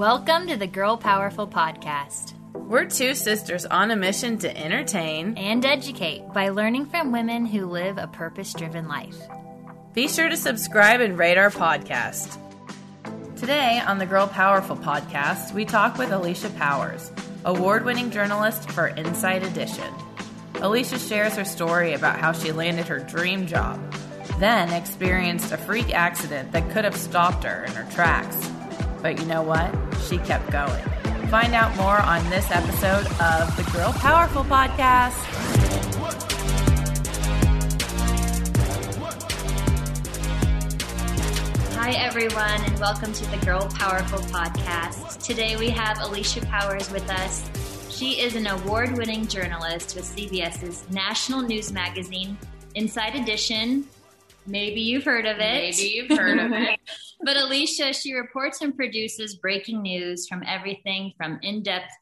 Welcome to the Girl Powerful Podcast. We're two sisters on a mission to entertain and educate by learning from women who live a purpose driven life. Be sure to subscribe and rate our podcast. Today on the Girl Powerful Podcast, we talk with Alycia Powers, award winning journalist for Inside Edition. Alycia shares her story about how she landed her dream job, then experienced a freak accident that could have stopped her in her tracks but you know what? She kept going. Find out more on this episode of the Girl Powerful Podcast. Hi, everyone, and welcome to the Girl Powerful Podcast. Today we have Alycia Powers with us. She is an award winning journalist with CBS's national news magazine, Inside Edition. Maybe you've heard of it. Maybe you've heard of it. But Alycia, she reports and produces breaking news from everything from in depth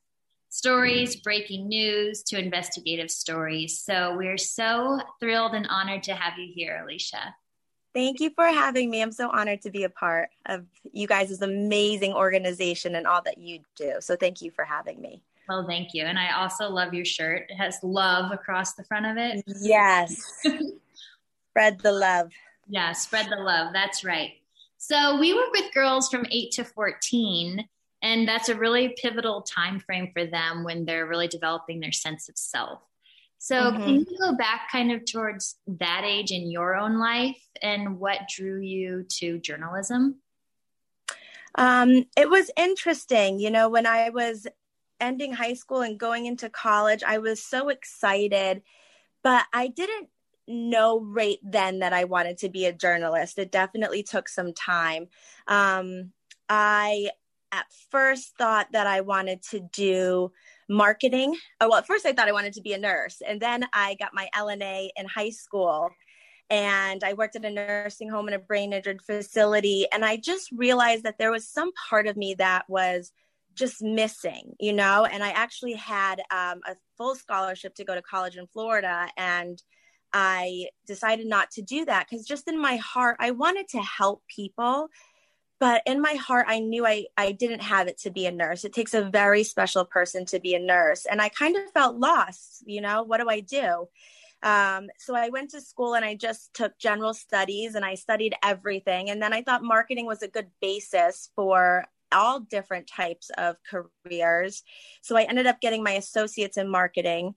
stories, breaking news to investigative stories. So we're so thrilled and honored to have you here, Alycia. Thank you for having me. I'm so honored to be a part of you guys' amazing organization and all that you do. So thank you for having me. Well, thank you. And I also love your shirt. It has love across the front of it. Yes. spread the love. Yeah, spread the love. That's right. So we work with girls from 8 to 14 and that's a really pivotal time frame for them when they're really developing their sense of self. So mm-hmm. can you go back kind of towards that age in your own life and what drew you to journalism? Um, it was interesting. You know, when I was ending high school and going into college, I was so excited, but I didn't know right then that I wanted to be a journalist. It definitely took some time. Um, I at first thought that I wanted to do marketing. Oh, well, at first I thought I wanted to be a nurse. And then I got my LNA in high school and I worked at a nursing home in a brain injured facility. And I just realized that there was some part of me that was just missing, you know? And I actually had um, a full scholarship to go to college in Florida. And I decided not to do that because just in my heart, I wanted to help people. But in my heart, I knew I, I didn't have it to be a nurse. It takes a very special person to be a nurse. And I kind of felt lost, you know, what do I do? Um, so I went to school and I just took general studies and I studied everything. And then I thought marketing was a good basis for all different types of careers. So I ended up getting my associates in marketing.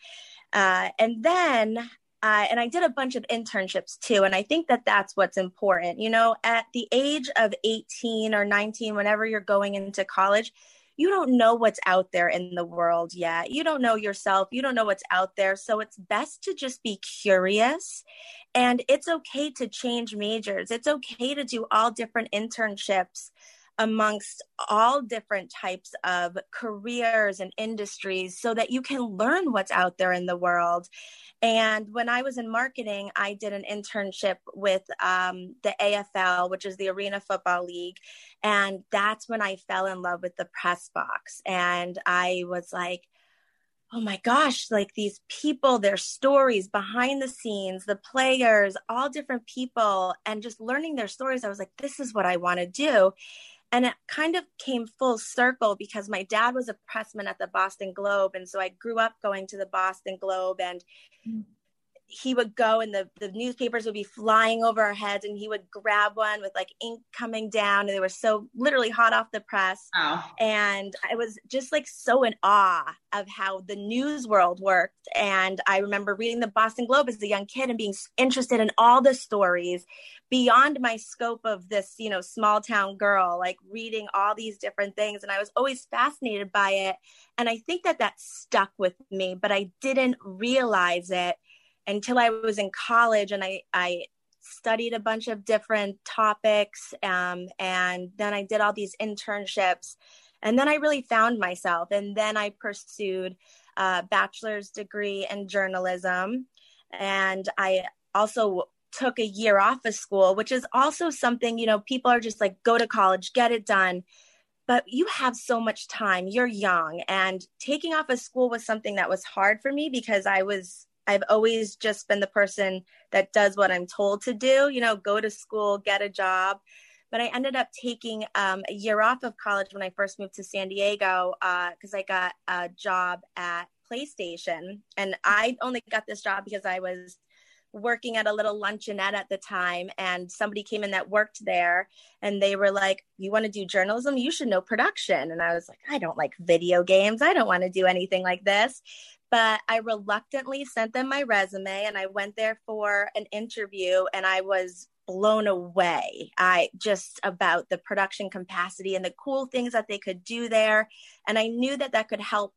Uh, and then uh, and I did a bunch of internships too. And I think that that's what's important. You know, at the age of 18 or 19, whenever you're going into college, you don't know what's out there in the world yet. You don't know yourself. You don't know what's out there. So it's best to just be curious. And it's okay to change majors. It's okay to do all different internships amongst all different types of careers and industries so that you can learn what's out there in the world. And when I was in marketing, I did an internship with um, the AFL, which is the Arena Football League. And that's when I fell in love with the press box. And I was like, oh my gosh, like these people, their stories behind the scenes, the players, all different people, and just learning their stories. I was like, this is what I want to do. And it kind of came full circle because my dad was a pressman at the Boston Globe. And so I grew up going to the Boston Globe and mm he would go and the, the newspapers would be flying over our heads and he would grab one with like ink coming down and they were so literally hot off the press. Wow. and i was just like so in awe of how the news world worked. And i remember reading the boston globe as a young kid and being interested in all the stories beyond my scope of this you know small town girl like reading all these different things. And i was always fascinated by it. And i think that that stuck with me but i didn't realize it until I was in college and I, I studied a bunch of different topics. Um, and then I did all these internships. And then I really found myself. And then I pursued a bachelor's degree in journalism. And I also took a year off of school, which is also something, you know, people are just like, go to college, get it done. But you have so much time, you're young. And taking off of school was something that was hard for me because I was, I've always just been the person that does what I'm told to do, you know, go to school, get a job. But I ended up taking um, a year off of college when I first moved to San Diego because uh, I got a job at PlayStation. And I only got this job because I was working at a little luncheonette at the time and somebody came in that worked there and they were like you want to do journalism you should know production and i was like i don't like video games i don't want to do anything like this but i reluctantly sent them my resume and i went there for an interview and i was blown away. I just about the production capacity and the cool things that they could do there and i knew that that could help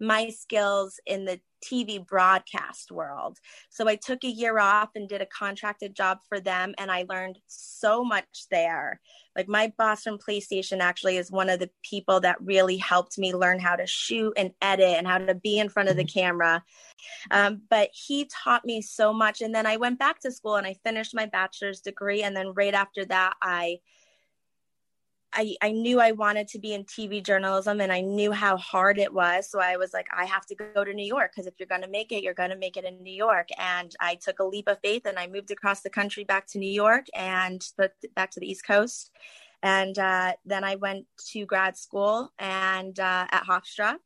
my skills in the TV broadcast world. So I took a year off and did a contracted job for them, and I learned so much there. Like my boss from PlayStation actually is one of the people that really helped me learn how to shoot and edit and how to be in front of the mm-hmm. camera. Um, but he taught me so much. And then I went back to school and I finished my bachelor's degree. And then right after that, I I, I knew I wanted to be in TV journalism and I knew how hard it was. So I was like, I have to go to New York because if you're going to make it, you're going to make it in New York. And I took a leap of faith and I moved across the country back to New York and back to the East Coast. And uh, then I went to grad school and uh, at Hofstra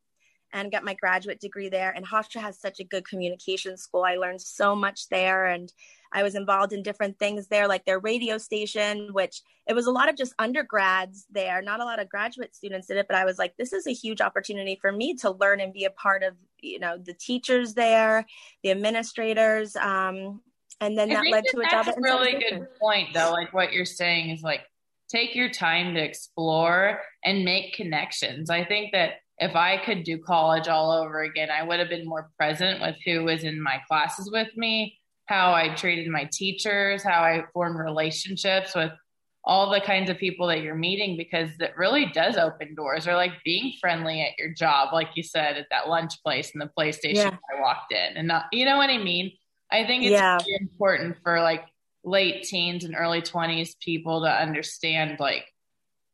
and got my graduate degree there. And Hofstra has such a good communication school. I learned so much there. And I was involved in different things there, like their radio station, which it was a lot of just undergrads there, not a lot of graduate students did it. But I was like, this is a huge opportunity for me to learn and be a part of, you know, the teachers there, the administrators. Um, and then that led to a job. That's a really good point, though. Like what you're saying is like, take your time to explore and make connections. I think that if I could do college all over again, I would have been more present with who was in my classes with me how I treated my teachers, how I formed relationships with all the kinds of people that you're meeting because it really does open doors or like being friendly at your job like you said at that lunch place in the playstation yeah. i walked in and not you know what i mean i think it's yeah. really important for like late teens and early 20s people to understand like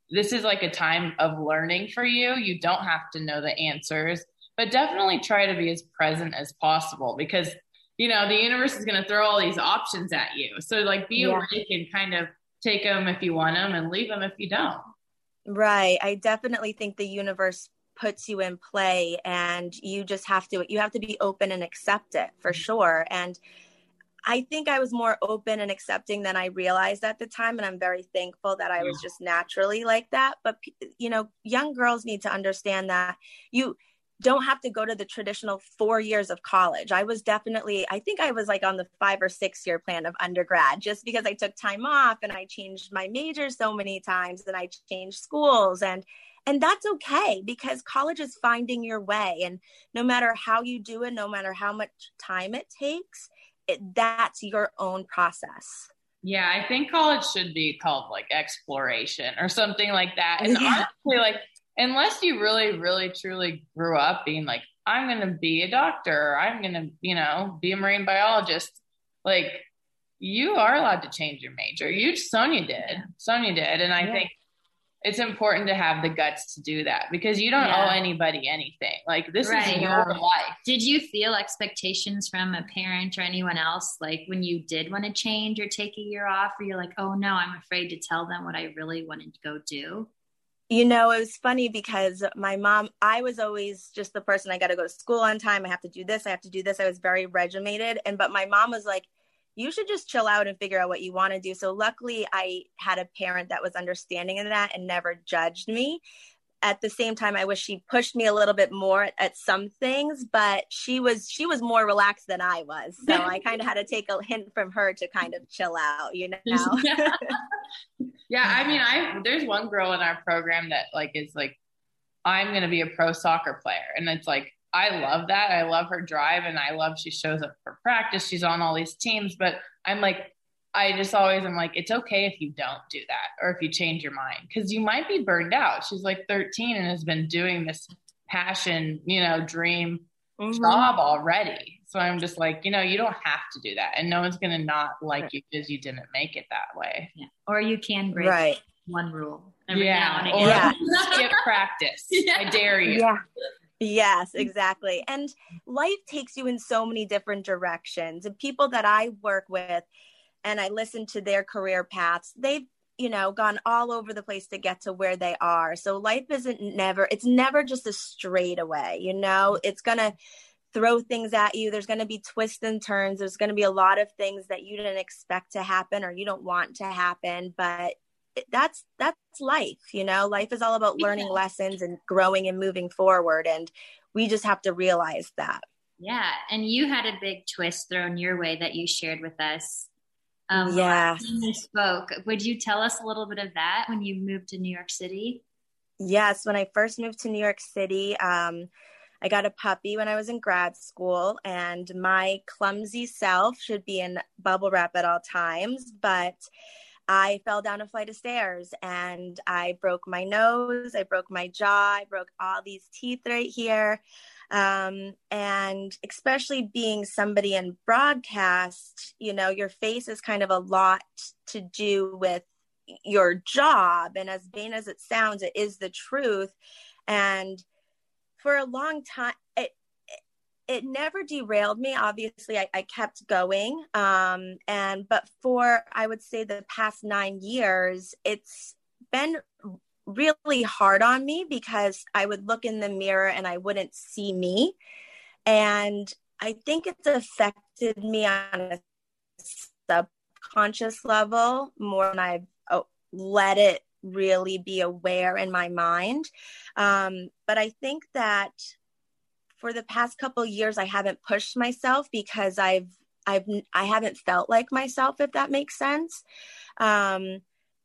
this is like a time of learning for you you don't have to know the answers but definitely try to be as present as possible because you know, the universe is going to throw all these options at you. So like be yeah. awake and kind of take them if you want them and leave them if you don't. Right. I definitely think the universe puts you in play and you just have to you have to be open and accept it for mm-hmm. sure. And I think I was more open and accepting than I realized at the time and I'm very thankful that I was just naturally like that. But you know, young girls need to understand that you don't have to go to the traditional four years of college. I was definitely, I think I was like on the five or six year plan of undergrad just because I took time off and I changed my major so many times and I changed schools and and that's okay because college is finding your way and no matter how you do it no matter how much time it takes it, that's your own process yeah i think college should be called like exploration or something like that and yeah. honestly like unless you really, really, truly grew up being like, I'm going to be a doctor, or I'm going to, you know, be a marine biologist, like you are allowed to change your major. You, Sonya did. Sonya did. And I yeah. think it's important to have the guts to do that because you don't yeah. owe anybody anything. Like this right. is your life. Did you feel expectations from a parent or anyone else like when you did want to change or take a year off or you're like, oh no, I'm afraid to tell them what I really wanted to go do? You know, it was funny because my mom, I was always just the person I got to go to school on time. I have to do this. I have to do this. I was very regimented. And, but my mom was like, you should just chill out and figure out what you want to do. So luckily, I had a parent that was understanding of that and never judged me at the same time i wish she pushed me a little bit more at some things but she was she was more relaxed than i was so i kind of had to take a hint from her to kind of chill out you know yeah. yeah i mean i there's one girl in our program that like is like i'm going to be a pro soccer player and it's like i love that i love her drive and i love she shows up for practice she's on all these teams but i'm like I just always am like, it's okay if you don't do that or if you change your mind because you might be burned out. She's like 13 and has been doing this passion, you know, dream mm-hmm. job already. So I'm just like, you know, you don't have to do that. And no one's going to not like you because you didn't make it that way. Yeah. Or you can break right. one rule. yeah. Or yeah. skip practice. Yeah. I dare you. Yeah. Yes, mm-hmm. exactly. And life takes you in so many different directions. And people that I work with and I listen to their career paths, they've you know gone all over the place to get to where they are so life isn't never it's never just a straight away you know mm-hmm. it's gonna throw things at you there's gonna be twists and turns there's gonna be a lot of things that you didn't expect to happen or you don't want to happen but that's that's life you know life is all about learning yeah. lessons and growing and moving forward and we just have to realize that yeah and you had a big twist thrown your way that you shared with us um, yeah. You spoke. Would you tell us a little bit of that when you moved to New York City? Yes. When I first moved to New York City, um, I got a puppy when I was in grad school, and my clumsy self should be in bubble wrap at all times. But I fell down a flight of stairs and I broke my nose, I broke my jaw, I broke all these teeth right here. Um, and especially being somebody in broadcast, you know, your face is kind of a lot to do with your job. And as vain as it sounds, it is the truth. And for a long time, it, it never derailed me. Obviously, I, I kept going. Um, and but for I would say the past nine years, it's been really hard on me because I would look in the mirror and I wouldn't see me. And I think it's affected me on a subconscious level more than I've oh, let it really be aware in my mind. Um, but I think that for the past couple years, I haven't pushed myself because I've I've I haven't felt like myself, if that makes sense. Um,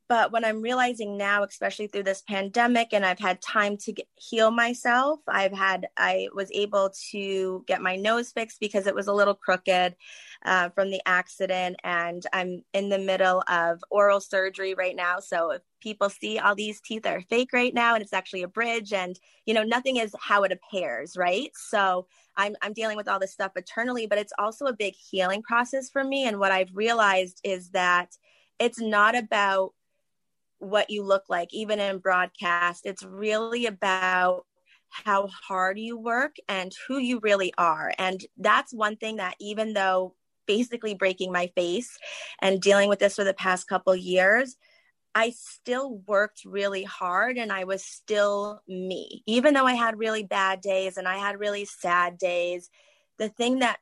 but what I'm realizing now, especially through this pandemic, and I've had time to get, heal myself, I've had, I was able to get my nose fixed because it was a little crooked uh, from the accident. And I'm in the middle of oral surgery right now. So if people see all these teeth are fake right now and it's actually a bridge and, you know, nothing is how it appears, right? So I'm, I'm dealing with all this stuff eternally, but it's also a big healing process for me. And what I've realized is that it's not about what you look like, even in broadcast. It's really about how hard you work and who you really are. And that's one thing that, even though basically breaking my face and dealing with this for the past couple years, I still worked really hard and I was still me. Even though I had really bad days and I had really sad days, the thing that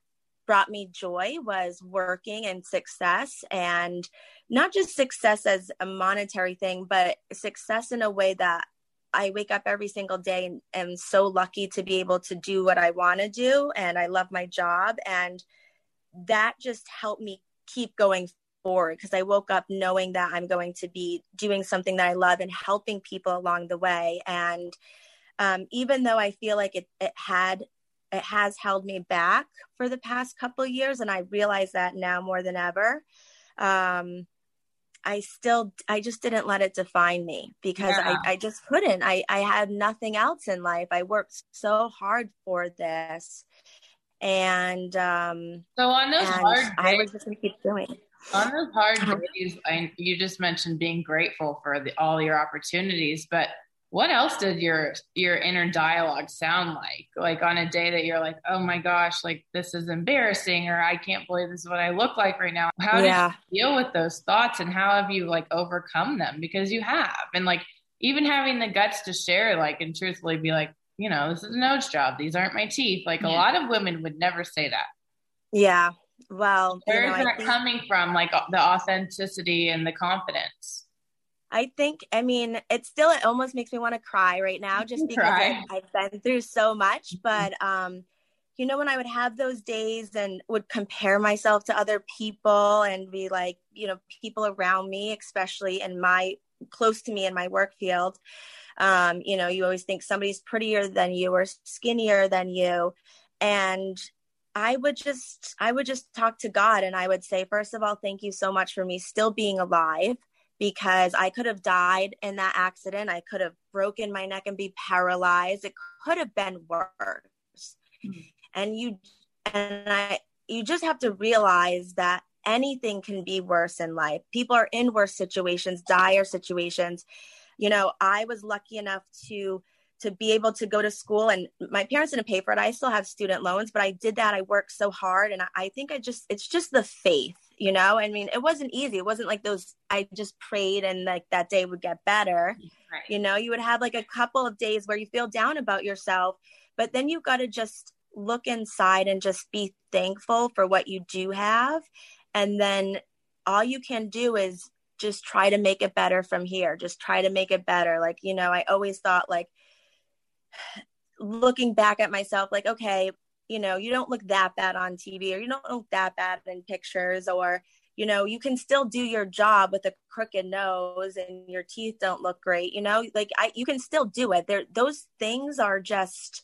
brought me joy was working and success and not just success as a monetary thing, but success in a way that I wake up every single day and am so lucky to be able to do what I want to do. And I love my job. And that just helped me keep going forward because I woke up knowing that I'm going to be doing something that I love and helping people along the way. And um, even though I feel like it, it had it has held me back for the past couple years and i realize that now more than ever um, I still I just didn't let it define me because yeah. I, I just couldn't. I, I had nothing else in life. I worked so hard for this. And um so on those hard days, I was just gonna keep doing. On those hard uh-huh. days, I, you just mentioned being grateful for the, all your opportunities, but what else did your your inner dialogue sound like like on a day that you're like oh my gosh like this is embarrassing or i can't believe this is what i look like right now how yeah. do you deal with those thoughts and how have you like overcome them because you have and like even having the guts to share like and truthfully be like you know this is a nose job these aren't my teeth like yeah. a lot of women would never say that yeah well where you know, is that think- coming from like the authenticity and the confidence I think, I mean, it still, it almost makes me want to cry right now just because I, I've been through so much. Mm-hmm. But, um, you know, when I would have those days and would compare myself to other people and be like, you know, people around me, especially in my close to me in my work field, um, you know, you always think somebody's prettier than you or skinnier than you. And I would just I would just talk to God and I would say first of all thank you so much for me still being alive because I could have died in that accident. I could have broken my neck and be paralyzed. It could have been worse. Mm-hmm. And you and I you just have to realize that anything can be worse in life. People are in worse situations, dire situations. You know, I was lucky enough to to be able to go to school and my parents didn't pay for it. I still have student loans but i did that. I worked so hard and i think i just it's just the faith you know? I mean it wasn't easy. It wasn't like those i just prayed and like that day would get better. Right. you know you would have like a couple of days where you feel down about yourself but then you've got to just look inside and just be thankful for what you do have. And then all you can do is just try to make it better from here just try to make it better. Like you know i always thought like looking back at myself like okay you know you don't look that bad on tv or you don't look that bad in pictures or you know you can still do your job with a crooked nose and your teeth don't look great you know? Like i you can still do it. There those things are just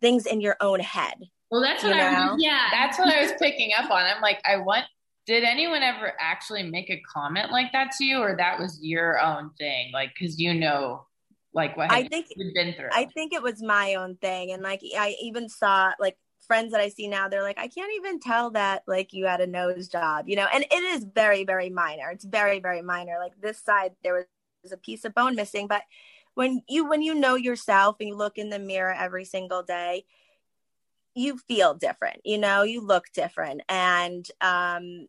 things in your own head well that's what i yeah. That's what i was picking up on. I'm like i want did anyone ever actually make a comment like that to you or that was your own thing like because you know like what I think you been through? I think it was my own thing. And like I even saw like friends that I see now, they're like, I can't even tell that like you had a nose job, you know, and it is very, very minor. It's very, very minor. Like this side, there was a piece of bone missing, but when you when you know yourself and you look in the mirror every single day, you feel different, you know, you look different. And um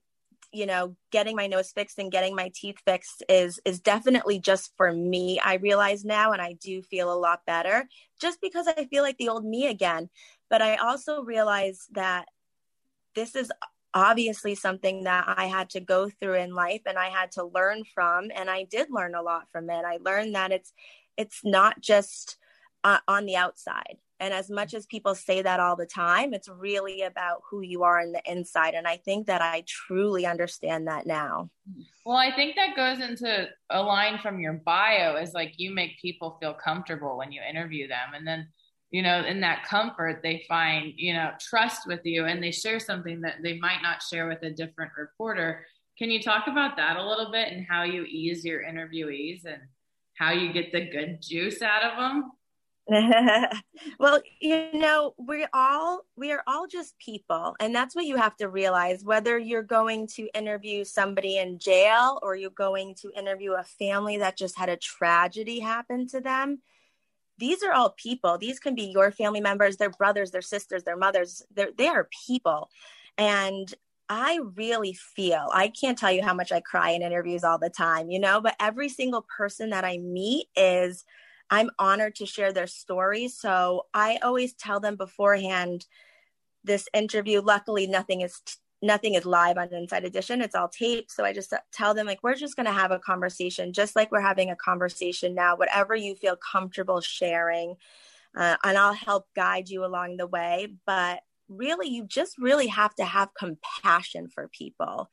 you know getting my nose fixed and getting my teeth fixed is is definitely just for me i realize now and i do feel a lot better just because i feel like the old me again. But i also realize that this is obviously something that i had to go through in life and i had to learn from and i did learn a lot from it. I learned that it's it's not just uh, on the outside and as much as people say that all the time, it's really about who you are in the inside. And I think that I truly understand that now. Well, I think that goes into a line from your bio is like you make people feel comfortable when you interview them. And then, you know, in that comfort, they find, you know, trust with you and they share something that they might not share with a different reporter. Can you talk about that a little bit and how you ease your interviewees and how you get the good juice out of them? well, you know, we're all we are all just people, and that's what you have to realize. Whether you're going to interview somebody in jail or you're going to interview a family that just had a tragedy happen to them, these are all people. These can be your family members, their brothers, their sisters, their mothers. They're they are people, and I really feel I can't tell you how much I cry in interviews all the time, you know. But every single person that I meet is I'm honored to share their stories. So I always tell them beforehand this interview. Luckily, nothing is nothing is live on Inside Edition. It's all taped. So I just tell them like we're just going to have a conversation, just like we're having a conversation now. Whatever you feel comfortable sharing, uh, and I'll help guide you along the way. But really, you just really have to have compassion for people.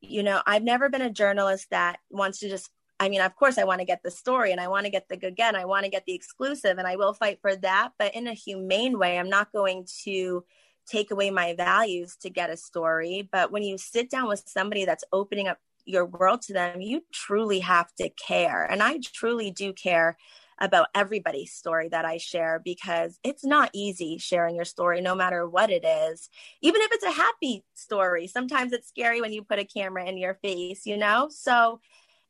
You know, I've never been a journalist that wants to just I mean, of course, I want to get the story and I want to get the good again, I want to get the exclusive and I will fight for that. But in a humane way, I'm not going to take away my values to get a story. But when you sit down with somebody that's opening up your world to them, you truly have to care. And I truly do care about everybody's story that I share because it's not easy sharing your story, no matter what it is. Even if it's a happy story, sometimes it's scary when you put a camera in your face, you know? So,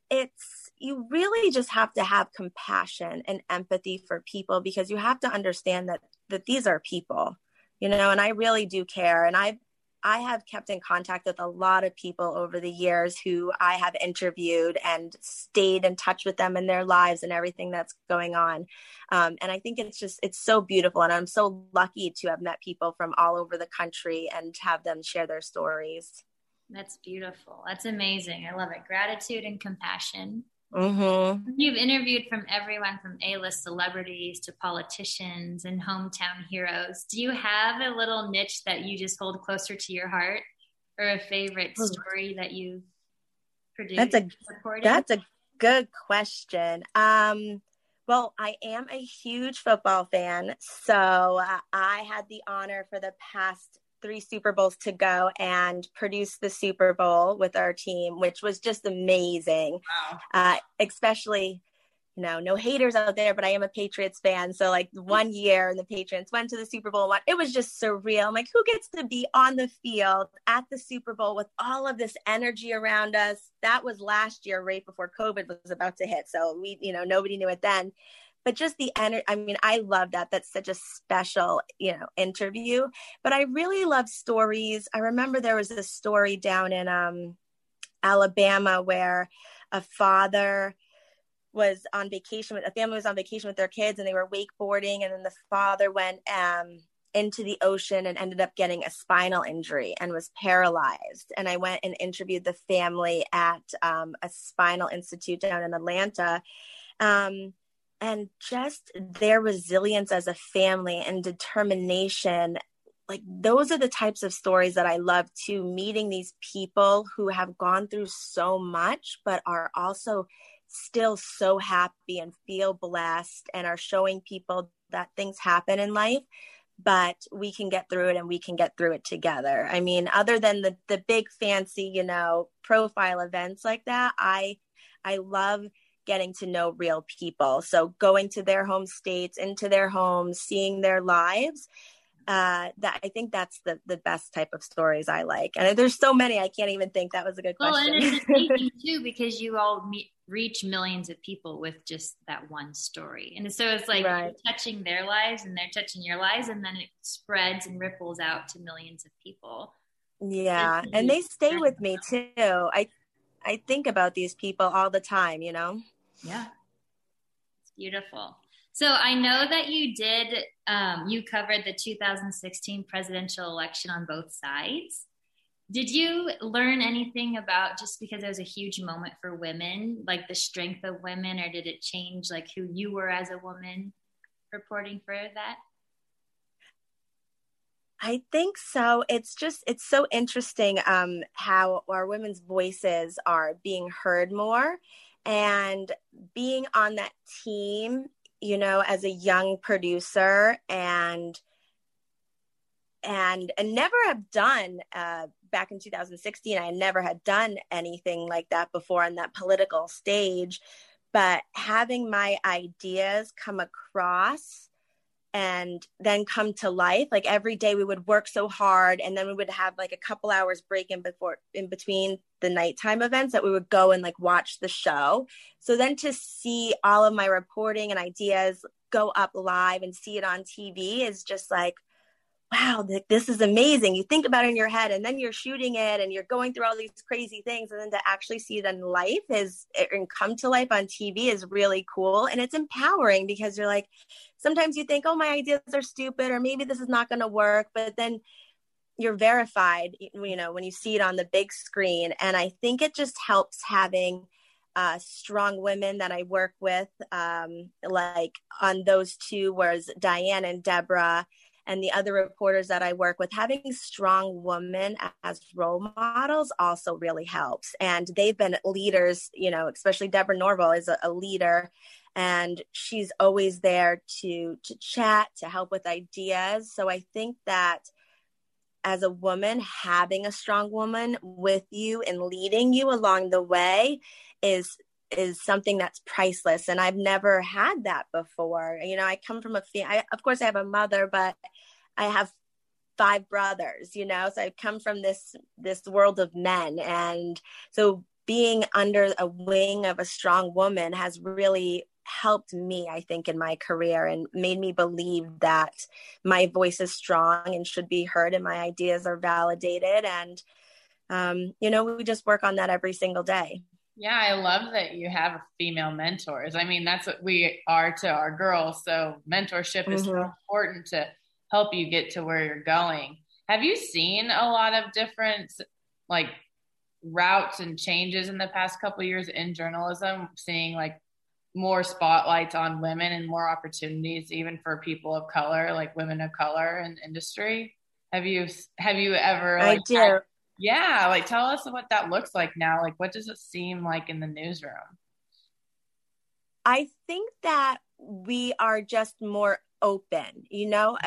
it's you really just have to have compassion and empathy for people because you have to understand that that these are people you know and i really do care. And i've i have kept in contact with a lot of people over the years who i have interviewed and stayed in touch with them in their lives and everything that's going on. Um, and i think it's just it's so beautiful. And i'm so lucky to have met people from all over the country and have them share their stories that's beautiful. That's amazing. I love it. Gratitude and compassion. Mm-hmm. You've interviewed from everyone from A-list celebrities to politicians and hometown heroes. Do you have a little niche that you just hold closer to your heart, or a favorite story that you've produced? That's a that's a good question. Um, well, I am a huge football fan, so I had the honor for the past three Super Bowls to go and produce the Super Bowl with our team, which was just amazing. Wow. Uh, especially, you know, no haters out there, but I am a Patriots fan. So, like, one year and the Patriots went to the Super Bowl, it was just surreal. I'm like, who gets to be on the field at the Super Bowl with all of this energy around us? That was last year, right before COVID was about to hit. So, we, you know, nobody knew it then but just the energy i mean i love that that's such a special you know interview but i really love stories i remember there was this story down in um alabama where a father was on vacation with a family was on vacation with their kids and they were wakeboarding and then the father went um into the ocean and ended up getting a spinal injury and was paralyzed. And I went and interviewed the family at um, a spinal institute down in Atlanta. Um, and just their resilience as a family and determination like those are the types of stories that I love too meeting these people who have gone through so much but are also still so happy and feel blessed and are showing people that things happen in life but we can get through it and we can get through it together. I mean other than the the big fancy, you know, profile events like that, I I love getting to know real people. So going to their home states, into their homes, seeing their lives. Uh, that I think that's the the best type of stories I like, and there's so many I can't even think. That was a good question. Well, and it's amazing too because you all meet, reach millions of people with just that one story, and so it's like right. touching their lives and they're touching your lives, and then it spreads and ripples out to millions of people. Yeah, and they stay with me too. I I think about these people all the time, you know. Yeah. It's beautiful. So I know that you did, um, you covered the 2016 presidential election on both sides. Did you learn anything about just because it was a huge moment for women, like the strength of women, or did it change like who you were as a woman reporting for that? I think so. It's just it's so interesting um, how our women's voices are being heard more, and being on that team you know as a young producer and and and never have done uh, back in 2016 i never had done anything like that before on that political stage. But having my ideas come across and then come to life. Like every day we would work so hard and then we would have like a couple hours break in before in between the nighttime events that we would go and like watch the show. So then to see all of my reporting and ideas go up live and see it on tv is just like wow, this is amazing. You think about it in your head and then you're shooting it and you're going through all these crazy things. And then to actually see it in life is and come to life on TV is really cool. And it's empowering because you're like, sometimes you think, oh, my ideas are stupid or maybe this is not going to work. But then you're verified, you know, when you see it on the big screen. And I think it just helps having uh, strong women that I work with, um, like on those two, whereas Diane and Deborah and the other reporters that I work with, having strong women as role models also really helps. And they've been leaders, you know, especially Deborah Norville is a, a leader and she's always there to to chat, to help with ideas. So I think that as a woman, having a strong woman with you and leading you along the way is is something that's priceless and i've never had that before. You know i come from a family of course i have a mother but i have five brothers you know? So i come from this this world of men and so being under a wing of a strong woman has really helped me i think in my career and made me believe that my voice is strong and should be heard and my ideas are validated and um, you know we just work on that every single day yeah, I love that you have female mentors. I mean, that's what we are to our girls. So mentorship mm-hmm. is so mm-hmm. important to help you get to where you're going. Have you seen a lot of different like routes and changes in the past couple years in journalism, seeing like more spotlights on women and more opportunities even for people of color, like women of color in industry? Have you have you ever like, I do. Yeah, like tell us what that looks like now. Like, what does it seem like in the newsroom? I think that we are just more open, you know,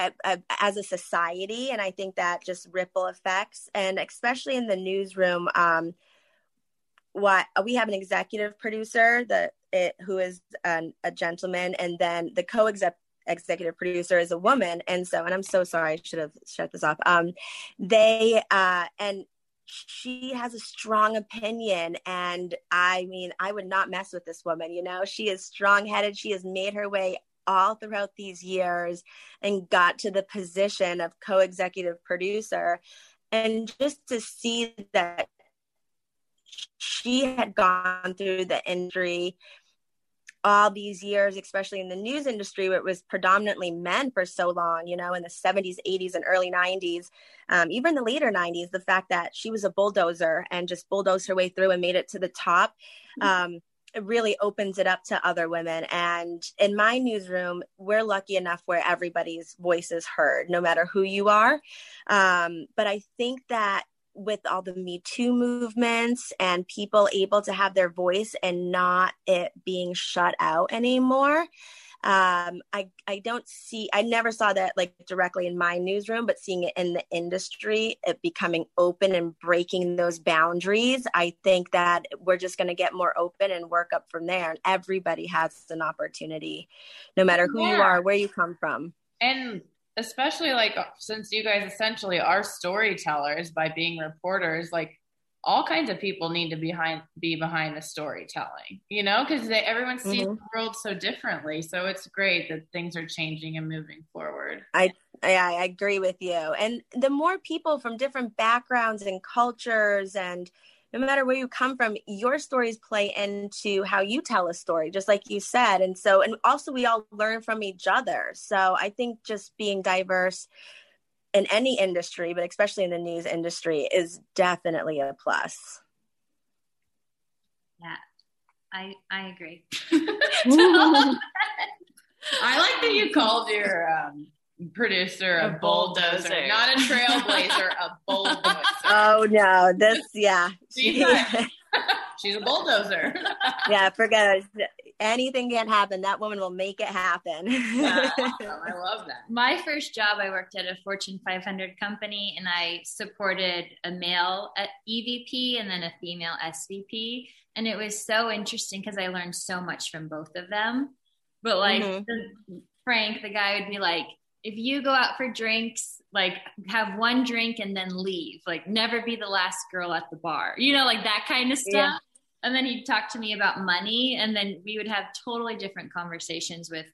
as a society. And I think that just ripple effects, and especially in the newsroom. Um, what we have an executive producer that it, who is an, a gentleman, and then the co-executive producer is a woman. And so, and I'm so sorry, I should have shut this off. Um, they uh, and she has a strong opinion and i mean i would not mess with this woman you know? She is strong headed she has made her way all throughout these years and got to the position of co-executive producer. And just to see that she had gone through the injury all these years, especially in the news industry, where it was predominantly men for so long, you know, in the 70s, 80s, and early 90s, um, even the later 90s, the fact that she was a bulldozer and just bulldozed her way through and made it to the top. Mm-hmm. Um, it really opens it up to other women. And in my newsroom, we're lucky enough where everybody's voice is heard, no matter who you are. Um, but I think that with all the Me Too movements and people able to have their voice and not it being shut out anymore. Um, I I don't see I never saw that like directly in my newsroom, but seeing it in the industry, it becoming open and breaking those boundaries. I think that we're just going to get more open and work up from there. And everybody has an opportunity, no matter who yeah. you are, where you come from. And especially like since you guys essentially are storytellers by being reporters, like all kinds of people need to behind be behind the storytelling, you know, because everyone sees mm-hmm. the world so differently. So it's great that things are changing and moving forward. I, I I agree with you, and the more people from different backgrounds and cultures and no matter where you come from, your stories play into how you tell a story, just like you said. And so, and also we all learn from each other. So I think just being diverse in any industry, but especially in the news industry, is definitely a plus. Yeah, I I agree. I like that you called your um, producer, a, a bulldozer, bulldozer, not a trailblazer, a bulldozer. Oh no, this yeah. She's, she's a bulldozer. yeah, forget it. Anything can happen. That woman will make it happen. yeah, I love that. My first job, I worked at a Fortune 500 company, and I supported a male EVP and then a female SVP, and it was so interesting because I learned so much from both of them. But like mm-hmm. Frank, the guy would be like, if you go out for drinks, like have one drink and then leave, like never be the last girl at the bar, you know, like that kind of stuff. Yeah. And then he'd talk to me about money, and then we would have totally different conversations with,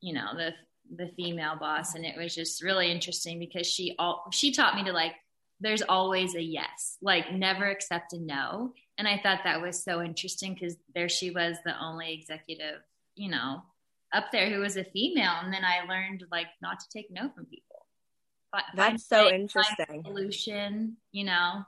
you know, the the female boss, and it was just really interesting because she all she taught me to like, there's always a yes, like never accept a no, and I thought that was so interesting because there she was, the only executive, you know, up there who was a female, and then I learned like not to take no from people. But that's so interesting. Solution, you know.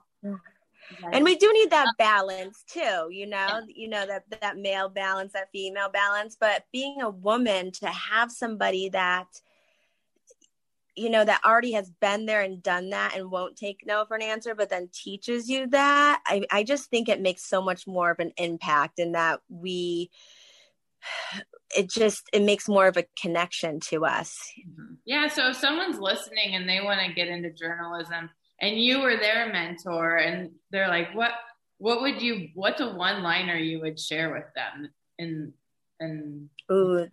And we do need that um, balance too, you know, you know that that male balance, that female balance. But being a woman to have somebody that you know that already has been there and done that and won't take no for an answer but then teaches you that i, I just think it makes so much more of an impact in that we it just it makes more of a connection to us. Mm-hmm. yeah so if someone's listening and they want to get into journalism and you were their mentor and they're like what what would you what's a one liner you would share with them and and Ooh.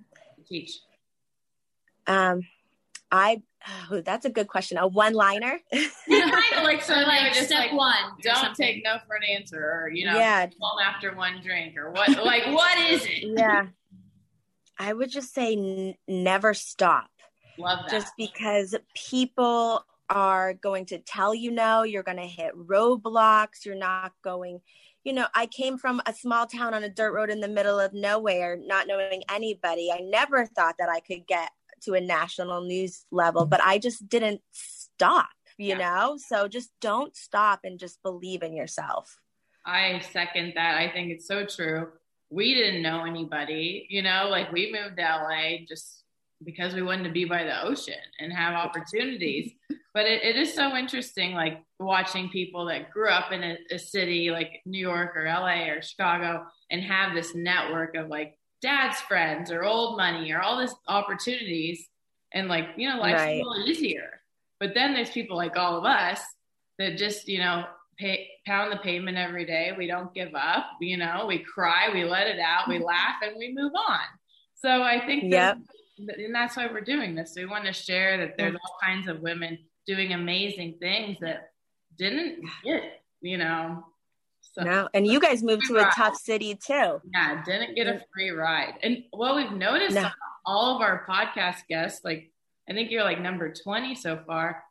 teach? Um i oh, that's a good question. A one liner? Like so like step like, one don't take no for an answer or you know yeah. after one drink or what like what is it? Yeah I would just say n- never stop. Love that. Just because people are going to tell you no, you're going to hit roadblocks, you're not going. You know, I came from a small town on a dirt road in the middle of nowhere, not knowing anybody. I never thought that I could get to a national news level, but I just didn't stop, you yeah. know? So just don't stop and just believe in yourself. I second that. I think it's so true we didn't know anybody, you know, like we moved to LA just because we wanted to be by the ocean and have opportunities. but it, it is so interesting, like watching people that grew up in a, a, city like New York or LA or Chicago and have this network of like dad's friends or old money or all this opportunities and like you know life's right. a little easier but then there's people like all of us that just you know pay, pound the pavement every day we don't give up you know we cry we let it out we laugh and we move on so i think that, yep. and that's why we're doing this we want to share that there's all kinds of women doing amazing things that didn't get you know so, no, and you guys moved to a tough city too. Yeah, didn't get a free ride. And what we've noticed no. all of our podcast guests, like I think you're like number 20 so far.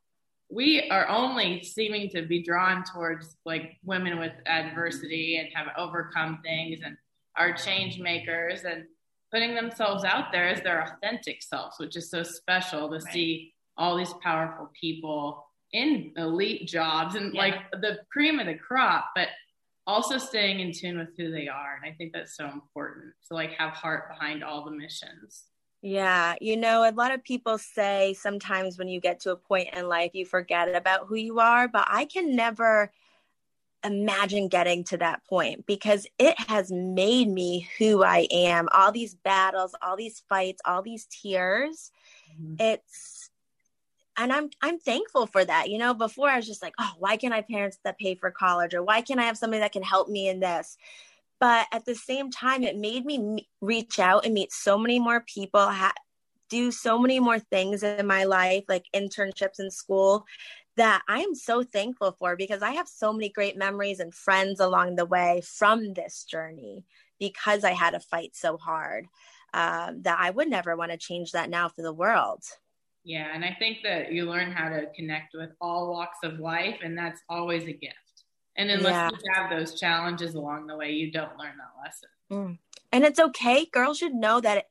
We are only seeming to be drawn towards like women with adversity and have overcome things and are change makers and putting themselves out there as their authentic selves, which is so special to right. see all these powerful people in elite jobs and yeah. like the cream of the crop. But also staying in tune with who they are. And I think that's so important to like have heart behind all the missions. Yeah. You know, a lot of people say sometimes when you get to a point in life, you forget about who you are, but I can never imagine getting to that point because it has made me who I am. All these battles, all these fights, all these tears. Mm-hmm. It's and I'm I'm thankful for that. You know, before I was just like, oh, why can't I have parents that pay for college, or why can't I have somebody that can help me in this? But at the same time, it made me reach out and meet so many more people, ha- do so many more things in my life, like internships in school, that I am so thankful for because I have so many great memories and friends along the way from this journey because I had to fight so hard um, that I would never want to change that now for the world. Yeah, and I think that you learn how to connect with all walks of life, and that's always a gift. And unless yeah. you have those challenges along the way, you don't learn that lesson. Mm. And it's okay. Girls should know that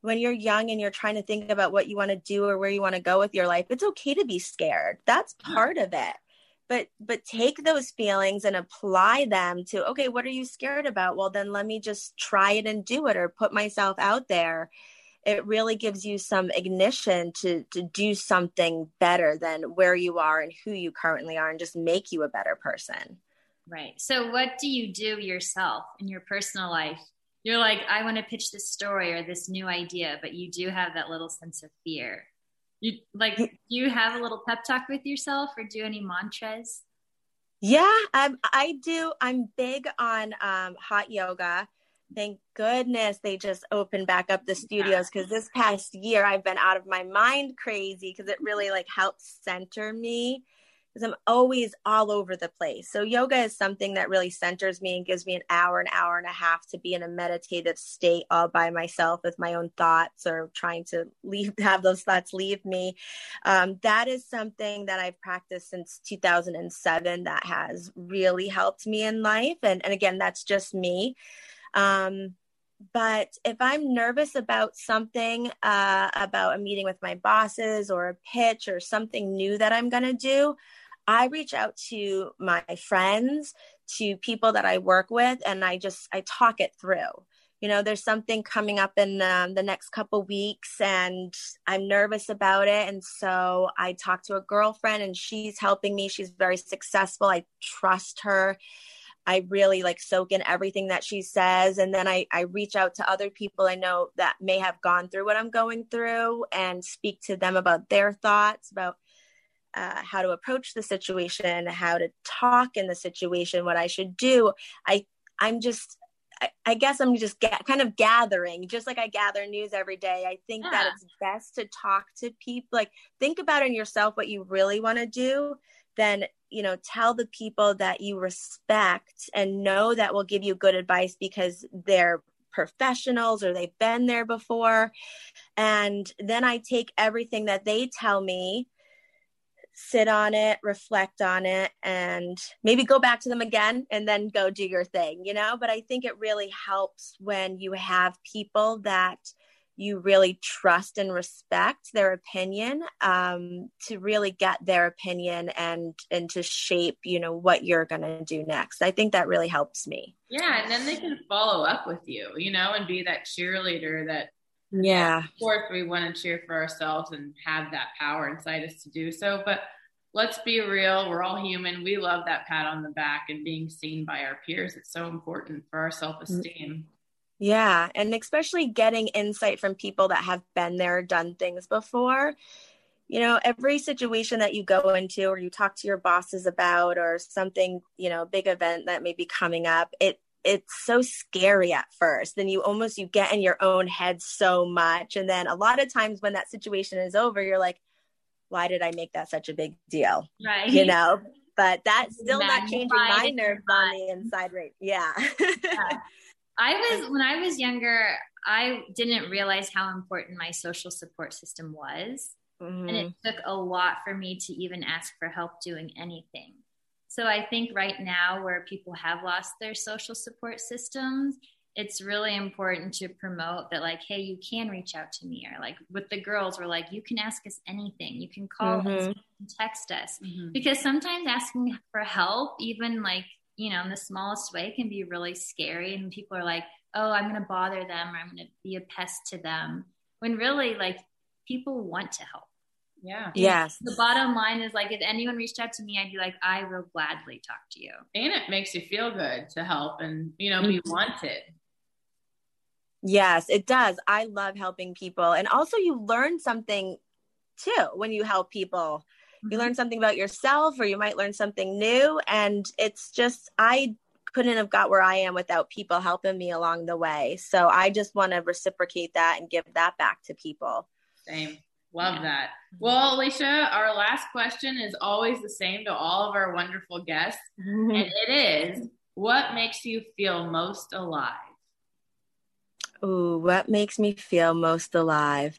when you're young and you're trying to think about what you want to do or where you want to go with your life, it's okay to be scared. That's part of it. But but take those feelings and apply them to okay, what are you scared about? Well, then let me just try it and do it or put myself out there it really gives you some ignition to to do something better than where you are and who you currently are and just make you a better person right. So what do you do yourself in your personal life? You're like i want to pitch this story or this new idea but you do have that little sense of fear. You like do you have a little pep talk with yourself or do any mantras? Yeah um, i do. I'm big on um, hot yoga. Thank goodness they just opened back up the studios because this past year I've been out of my mind crazy because it really like helps center me because I'm always all over the place. So yoga is something that really centers me and gives me an hour, an hour and a half to be in a meditative state all by myself with my own thoughts or trying to leave have those thoughts leave me. Um, that is something that I've practiced since 2007 that has really helped me in life. And, and again, that's just me. Um, but if I'm nervous about something, uh, about a meeting with my bosses or a pitch or something new that I'm going to do, I reach out to my friends, to people that I work with, and I just I talk it through. You know, there's something coming up in um, the next couple weeks, and I'm nervous about it. And so I talk to a girlfriend, and she's helping me. She's very successful. I trust her I really like soak in everything that she says. And then I, I reach out to other people I know that may have gone through what I'm going through and speak to them about their thoughts, about uh, how to approach the situation, how to talk in the situation, what I should do. I, I'm just, I, I guess I'm just ga- kind of gathering, just like I gather news every day. I think yeah. that it's best to talk to people, like think about in yourself what you really want to do then you know tell the people that you respect and know that will give you good advice because they're professionals or they've been there before and then i take everything that they tell me sit on it reflect on it and maybe go back to them again and then go do your thing you know? But i think it really helps when you have people that you really trust and respect their opinion um, to really get their opinion and and to shape you know what you're to do next. I think that really helps me. Yeah and then they can follow up with you you know and be that cheerleader that yeah of course we want to cheer for ourselves and have that power inside us to do so but let's be real we're all human we love that pat on the back and being seen by our peers it's so important for our self-esteem Yeah. And especially getting insight from people that have been there, done things before. You know, every situation that you go into or you talk to your bosses about or something, you know, big event that may be coming up, it it's so scary at first. Then you almost you get in your own head so much. And then a lot of times when that situation is over, you're like, why did I make that such a big deal? Right. You know, but that's still not changing my nerves on the inside right. Yeah. yeah. I was when I was younger, I didn't realize how important my social support system was. Mm-hmm. And it mm-hmm. took a lot for me to even ask for help doing anything. So I think right now, where people have lost their social support systems, it's really important to promote that, like, hey, you can reach out to me. Or, like, with the girls, we're like, you can ask us anything. You can call mm-hmm. us, text us. Mm-hmm. Because sometimes asking for help, even like you know, in the smallest way can be really scary. And people are like, oh, I'm going to bother them or I'm going to be a pest to them. When really, like, people want to help. Yeah. Yes. The bottom line is like, if anyone reached out to me, I'd be like, I will gladly talk to you. And it makes you feel good to help and, you know, be mm-hmm. wanted. Yes, it does. I love helping people. And also, you learn something too when you help people you learn something about yourself or you might learn something new and it's just i couldn't have got where i am without people helping me along the way so i just want to reciprocate that and give that back to people same love that well Alycia our last question is always the same to all of our wonderful guests and it is what makes you feel most alive Ooh, what makes me feel most alive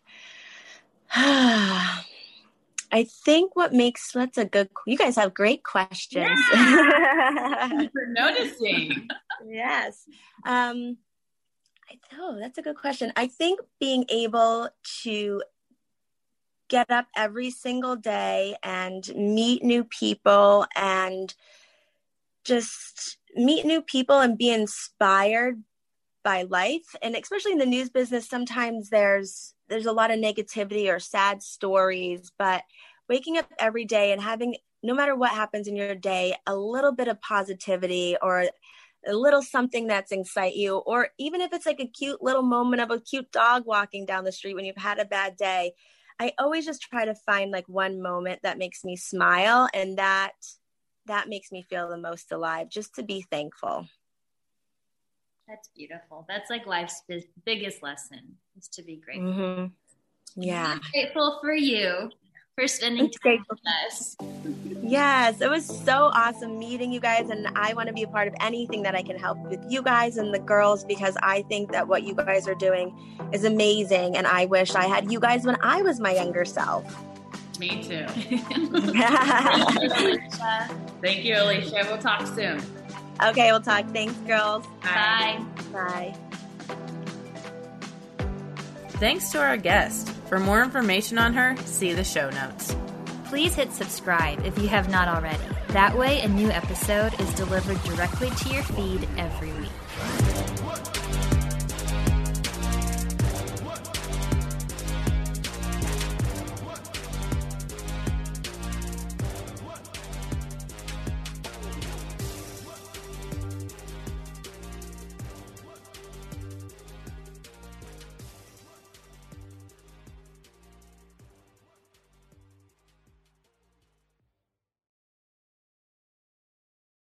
I think what makes that's a good. You guys have great questions. Yeah. for noticing. yes. Um, I, oh, that's a good question. I think being able to get up every single day and meet new people and just meet new people and be inspired by life and especially in the news business sometimes there's there's a lot of negativity or sad stories, but waking up every day and having, no matter what happens in your day, a little bit of positivity or a little something that's excite you, or even if it's like a cute little moment of a cute dog walking down the street when you've had a bad day. I always just try to find like one moment that makes me smile and that that makes me feel the most alive just to be thankful. That's beautiful. That's like life's biggest lesson is to be grateful. Mm-hmm. Yeah. I'm grateful for you for spending time with us. Yes, it was so awesome meeting you guys. And I want to be a part of anything that I can help with you guys and the girls because I think that what you guys are doing is amazing. And I wish I had you guys when I was my younger self. Me too. Thank you, Alycia. We'll talk soon. Okay, we'll talk. Thanks, girls. Bye. Bye. Thanks to our guest. For more information on her, see the show notes. Please hit subscribe if you have not already. That way, a new episode is delivered directly to your feed every week.